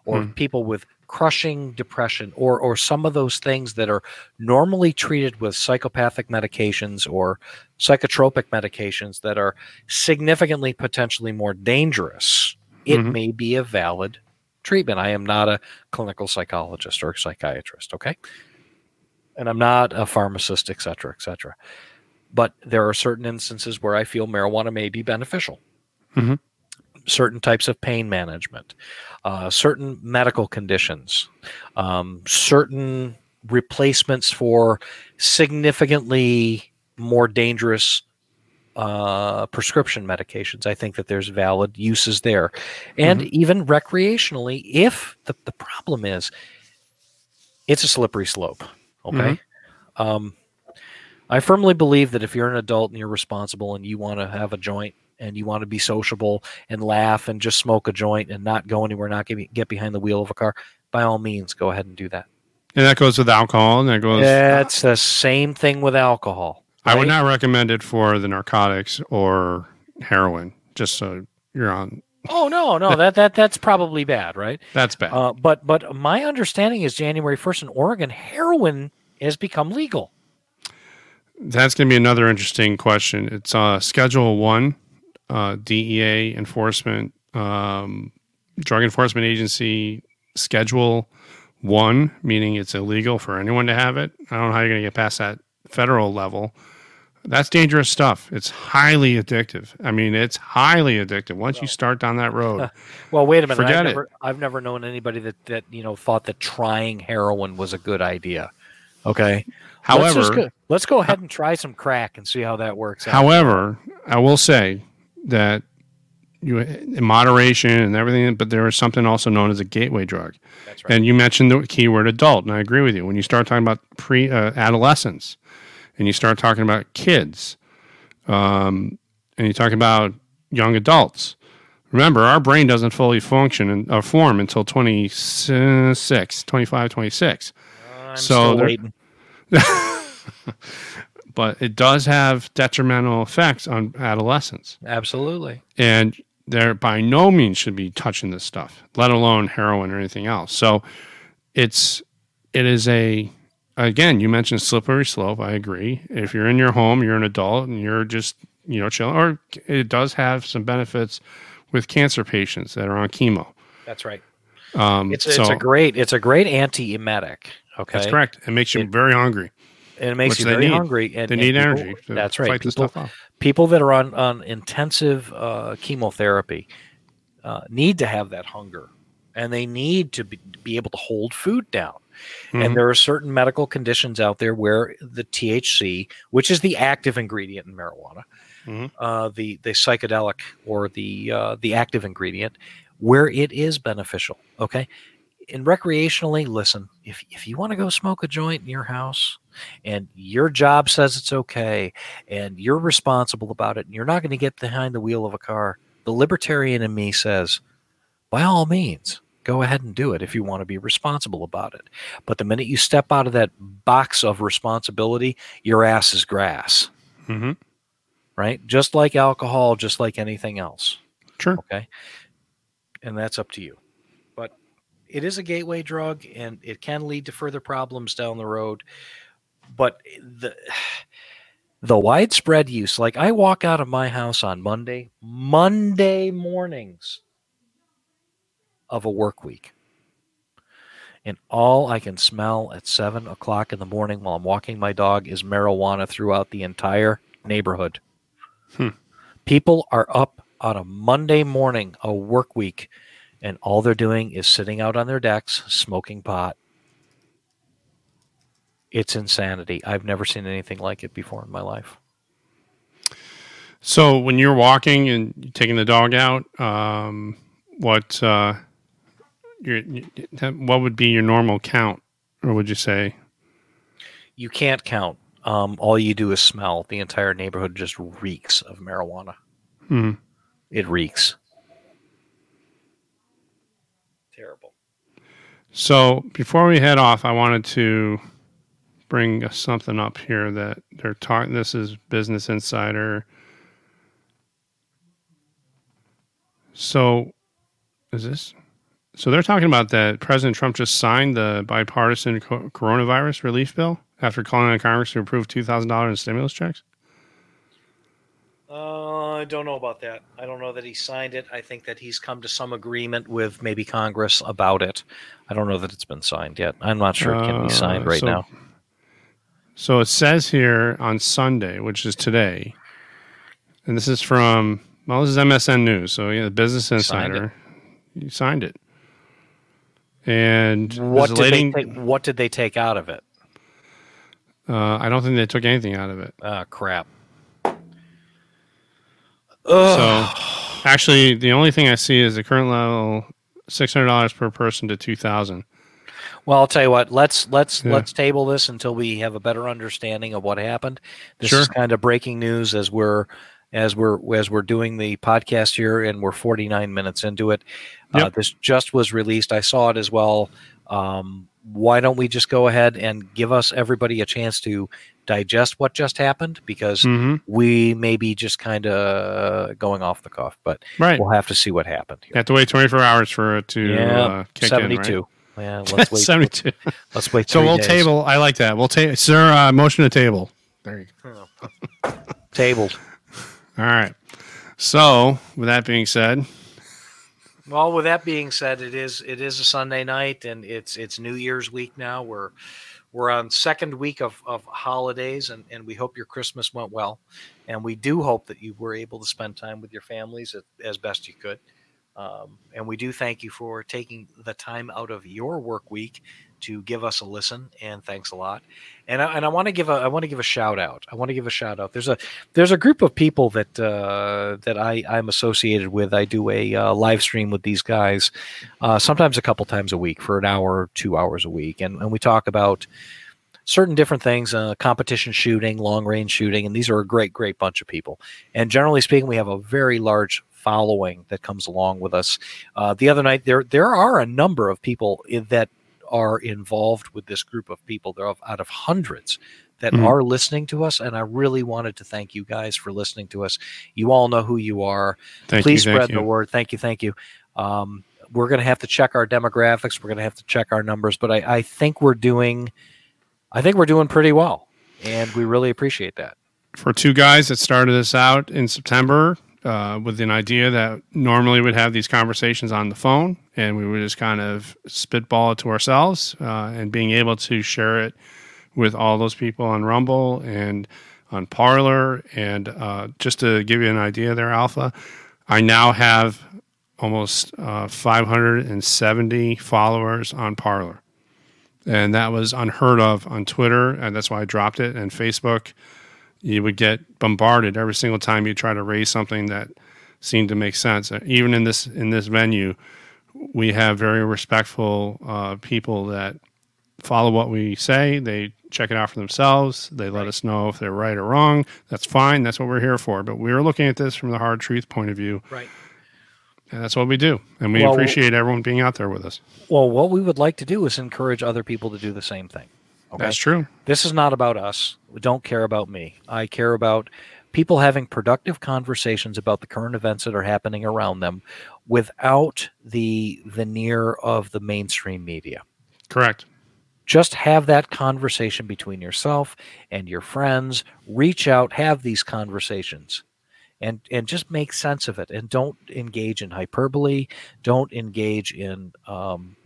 or Hmm. people with crushing depression or or some of those things that are normally treated with psychopathic medications or psychotropic medications that are significantly potentially more dangerous it Mhm. may be a valid treatment I am not a clinical psychologist or psychiatrist okay and I'm not a pharmacist et cetera et cetera but there are certain instances where I feel marijuana may be beneficial. Mhm. Certain types of pain management, uh, certain medical conditions, um, certain replacements for significantly more dangerous uh, prescription medications. I think that there's valid uses there. And even recreationally, if the, the problem is it's a slippery slope. Okay. Um, I firmly believe that if you're an adult and you're responsible and you want to have a joint and you want to be sociable and laugh and just smoke a joint and not go anywhere, not get, get behind the wheel of a car, by all means, go ahead and do that. And that goes with alcohol, and that goes. It's the same thing with alcohol. I would not recommend it for the narcotics or heroin. Just so you're on Oh no, no, that that that's probably bad, right? That's bad. Uh, but but my understanding is January first in Oregon, heroin has become legal. That's going to be another interesting question. It's uh, Schedule One, uh, DEA enforcement, um, Drug Enforcement Agency Schedule One, meaning it's illegal for anyone to have it. I don't know how you're going to get past that federal level. That's dangerous stuff. It's highly addictive. I mean, it's highly addictive. Once you start down that road, Well, wait a minute. Forget I've it. never, I've never known anybody that that you know thought that trying heroin was a good idea. Okay. let's, however, go, let's go ahead and try some crack and see how that works. out. However, I will say that you in moderation and everything, but there is something also known as a gateway drug. That's right. And you mentioned the keyword adult, and I agree with you. When you start talking about pre uh, adolescence, and you start talking about kids, um, and you talk about young adults. Remember, our brain doesn't fully function and uh, form until 26, 25, 26. I'm so still there- waiting. But it does have detrimental effects on adolescents. Absolutely. and there by no means should be touching this stuff, let alone heroin or anything else. So it's it is a again, you mentioned slippery slope. I agree. If you're in your home, you're an adult and you're just you know chilling, or it does have some benefits with cancer patients that are on chemo. That's right. Um, It's so it's a great it's a great antiemetic. Okay. that's correct. It makes you It- very hungry. And it makes you very need. hungry. And, They and need people- energy. To That's right. Fight this People, stuff off. people that are on on intensive uh, chemotherapy uh, need to have that hunger, and they need to be, be able to hold food down. Mhm. And there are certain medical conditions out there where the THC, which is the active ingredient in marijuana, Mhm. uh, the the psychedelic or the uh, the active ingredient, where it is beneficial. Okay, and recreationally, listen, if if you want to go smoke a joint in your house, and your job says it's okay, and you're responsible about it, and you're not going to get behind the wheel of a car, the libertarian in me says, by all means, go ahead and do it if you want to be responsible about it. But the minute you step out of that box of responsibility, your ass is grass, Mhm. right? Just like alcohol, just like anything else. Sure. Okay. And that's up to you. But it is a gateway drug and it can lead to further problems down the road. But the the widespread use, like I walk out of my house on Monday, Monday mornings of a work week. And all I can smell at seven o'clock in the morning while I'm walking my dog is marijuana throughout the entire neighborhood. Hmm. People are up on a Monday morning, a work week, and all they're doing is sitting out on their decks smoking pot. It's insanity. I've never seen anything like it before in my life. So when you're walking and you're taking the dog out, um, what uh, your what would be your normal count, or would you say? You can't count. Um, all you do is smell. The entire neighborhood just reeks of marijuana. Hmm. It reeks. Terrible. So before we head off, I wanted to bring something up here that they're talking. This is Business Insider. So, is this? So they're talking about that President Trump just signed the bipartisan co- coronavirus relief bill after calling on Congress to approve two thousand dollars in stimulus checks. Uh, I don't know about that. I don't know that he signed it. I think that he's come to some agreement with maybe Congress about it. I don't know that it's been signed yet. I'm not sure it can be signed Uh, right so- now. So it says here on Sunday, which is today, and this is from well, this is MSN News, so yeah, the Business Signed Insider. You signed it, and What did, they take, what did they take out of it? uh, I don't think they took anything out of it. Ah, crap. So actually, the only thing I see is the current level six hundred dollars per person to two thousand. Well, I'll tell you what. Let's let's Yeah. let's table this until we have a better understanding of what happened. This Sure. is kind of breaking news as we're as we're as we're doing the podcast here, and we're 49 minutes into it. Uh, this just was released. I saw it as well. Um, why don't we just go ahead and give us everybody a chance to digest what just happened? Because hmm we may be just kind of going off the cuff, but Right. we'll have to see what happened. Here. have to wait 24 hours for it to Yeah, uh, kick 72. Yeah, let's right? wait. 72. Let's wait. So we'll days. table. I like that. We'll table. Sir, uh, motion to table. There you go. tabled. All right. So with that being said, Well, with that being said, it is it is a Sunday night, and it's it's New Year's week now. We're we're on second week of, of holidays, and, and we hope your Christmas went well, and we do hope that you were able to spend time with your families as, as best you could. Um, and we do thank you for taking the time out of your work week to give us a listen, and thanks a lot. And I, and I want to give a I want to give a shout out. I want to give a shout out. There's a there's a group of people that uh, that I I'm associated with. I do a uh, live stream with these guys, uh, sometimes a couple times a week for an hour or two hours a week, and and we talk about certain different things, uh, competition shooting, long range shooting, and these are a great great bunch of people. And generally speaking, we have a very large following that comes along with us. Uh, the other night, there there are a number of people in, that are involved with this group of people. There are out of hundreds that Mhm. are listening to us, and I really wanted to thank you guys for listening to us. You all know who you are. thank Please you. Spread you. the word. Thank you, thank you. Um, we're going to have to check our demographics. We're going to have to check our numbers, but I, I think we're doing, I think we're doing pretty well, and we really appreciate that. for two guys that started this out in September uh, with an idea that normally would have these conversations on the phone and we would just kind of spitball it to ourselves uh, and being able to share it with all those people on Rumble and on Parler. And uh, just to give you an idea there, Alpha, I now have almost uh, 570 followers on Parler. And that was unheard of on Twitter, and that's why I dropped it. And Facebook, you would get bombarded every single time you try to raise something that seemed to make sense. Uh, Even in this in this venue, we have very respectful uh, people that follow what we say. They check it out for themselves. They let Right. us know if they're right or wrong. That's fine. That's what we're here for. But we're looking at this from the hard truth point of view, Right. and that's what we do. And we Well, appreciate everyone being out there with us. Well, what we would like to do is encourage other people to do the same thing. Okay. That's true. This is not about us. We don't care about me. I care about people having productive conversations about the current events that are happening around them without the veneer of the mainstream media. Correct. Just have that conversation between yourself and your friends. Reach out, have these conversations. And, and just make sense of it and don't engage in hyperbole don't engage in um,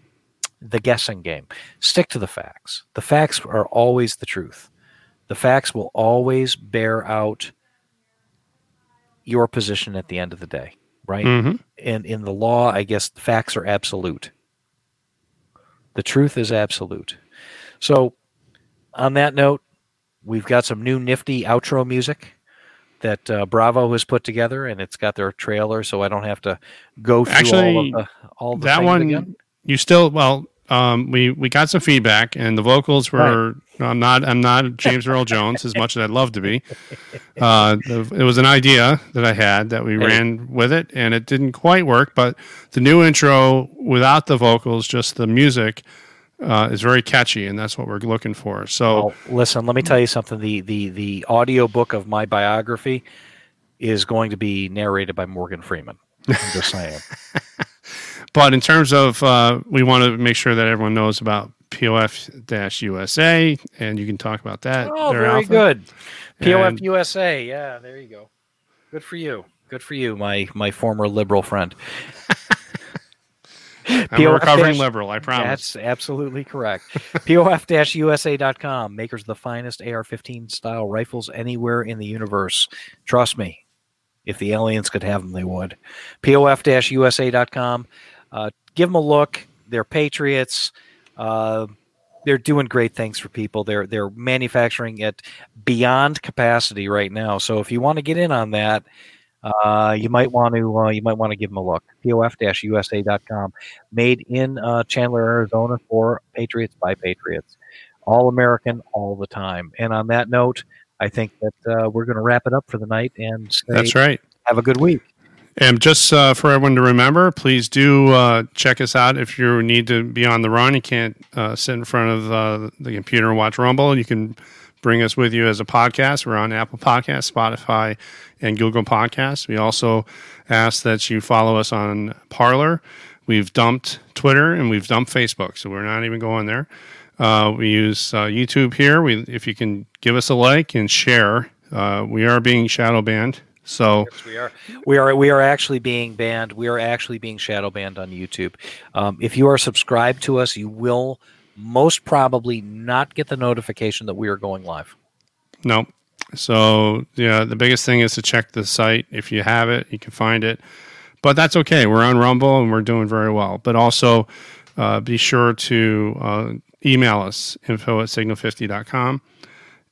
the guessing game. Stick to the facts. The facts are always the truth. The facts will always bear out your position at the end of the day right? Hmm and in the law i guess the facts are absolute. The truth is absolute. So on that note we've got some new nifty outro music that uh, bravo has put together and it's got their trailer so i don't have to go through all of the all the that one again. You still well um, we we got some feedback and the vocals were I'm not I'm not James Earl Jones as much as I'd love to be. Uh, it was an idea that I had that we Hey. ran with it and it didn't quite work. But the new intro without the vocals, just the music, uh, is very catchy and that's what we're looking for. So Well, listen, let me tell you something. The the the audio book of my biography is going to be narrated by Morgan Freeman. I'm just saying. But in terms of, uh, we want to make sure that everyone knows about POF USA, and you can talk about that. oh, very Alpha. good. POF And- USA. Yeah, there you go. Good for you. Good for you, my my former liberal friend. I'm a POF recovering dash- liberal, I promise. That's absolutely correct. POF-USA.com, makers of the finest AR-15 style rifles anywhere in the universe. Trust me, if the aliens could have them, they would. POF-USA.com. Uh, give them a look. They're patriots. Uh, they're doing great things for people. They're they're manufacturing at beyond capacity right now. So if you want to get in on that, uh, you might want to uh, you might want to give them a look. POF-USA.com, made in uh, Chandler, Arizona, for Patriots by Patriots, all American, all the time. And on that note, I think that uh, we're going to wrap it up for the night and say, That's right. have a good week. And just uh, for everyone to remember, please do uh, check us out if you need to be on the run. You can't uh, sit in front of uh, the computer and watch Rumble. You can bring us with you as a podcast. We're on Apple Podcasts, Spotify, and Google Podcasts. We also ask that you follow us on Parler. We've dumped Twitter and we've dumped Facebook, so we're not even going there. Uh, we use uh, YouTube here. We, if you can give us a like and share, we are being shadow banned. So yes, we are. We are. We are actually being banned. We are actually being shadow banned on YouTube. Um, if you are subscribed to us, you will most probably not get the notification that we are going live. No. So yeah, the biggest thing is to check the site. If you have it, you can find it. But that's okay. We're on Rumble and we're doing very well. But also uh, be sure to uh, email us info at signal50.com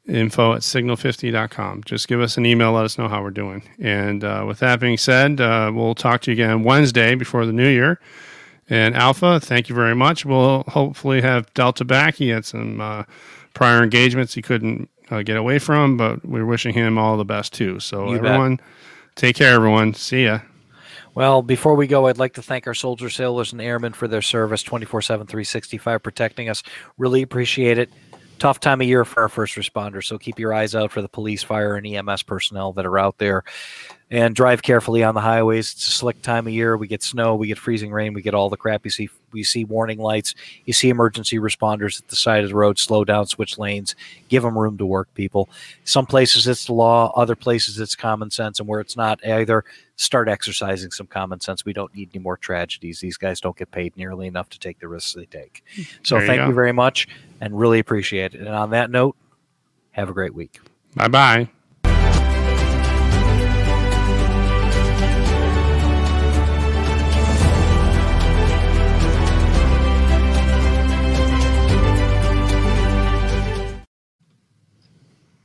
info at signal50.com. Just give us an email, let us know how we're doing. And uh, with that being said, uh, we'll talk to you again Wednesday before the new year. And Alpha, thank you very much. We'll hopefully have Delta back. He had some uh, prior engagements he couldn't uh, get away from, but we're wishing him all the best too. So, you everyone, bet. take care, everyone. See ya. Well, before we go, I'd like to thank our soldiers, sailors, and airmen for their service 24 7, 365, protecting us. Really appreciate it tough time of year for our first responders. So keep your eyes out for the police, fire, and EMS personnel that are out there and drive carefully on the highways. It's a slick time of year. We get snow, we get freezing rain, we get all the crap you see. We see warning lights, you see emergency responders at the side of the road. Slow down, switch lanes, give them room to work. People. Some places it's the law, other places it's common sense, and where it's not, either start exercising some common sense. We don't need any more tragedies. These guys don't get paid nearly enough to take the risks they take. So thank you, you very much, and really appreciate it. And on that note, have a great week. Bye bye.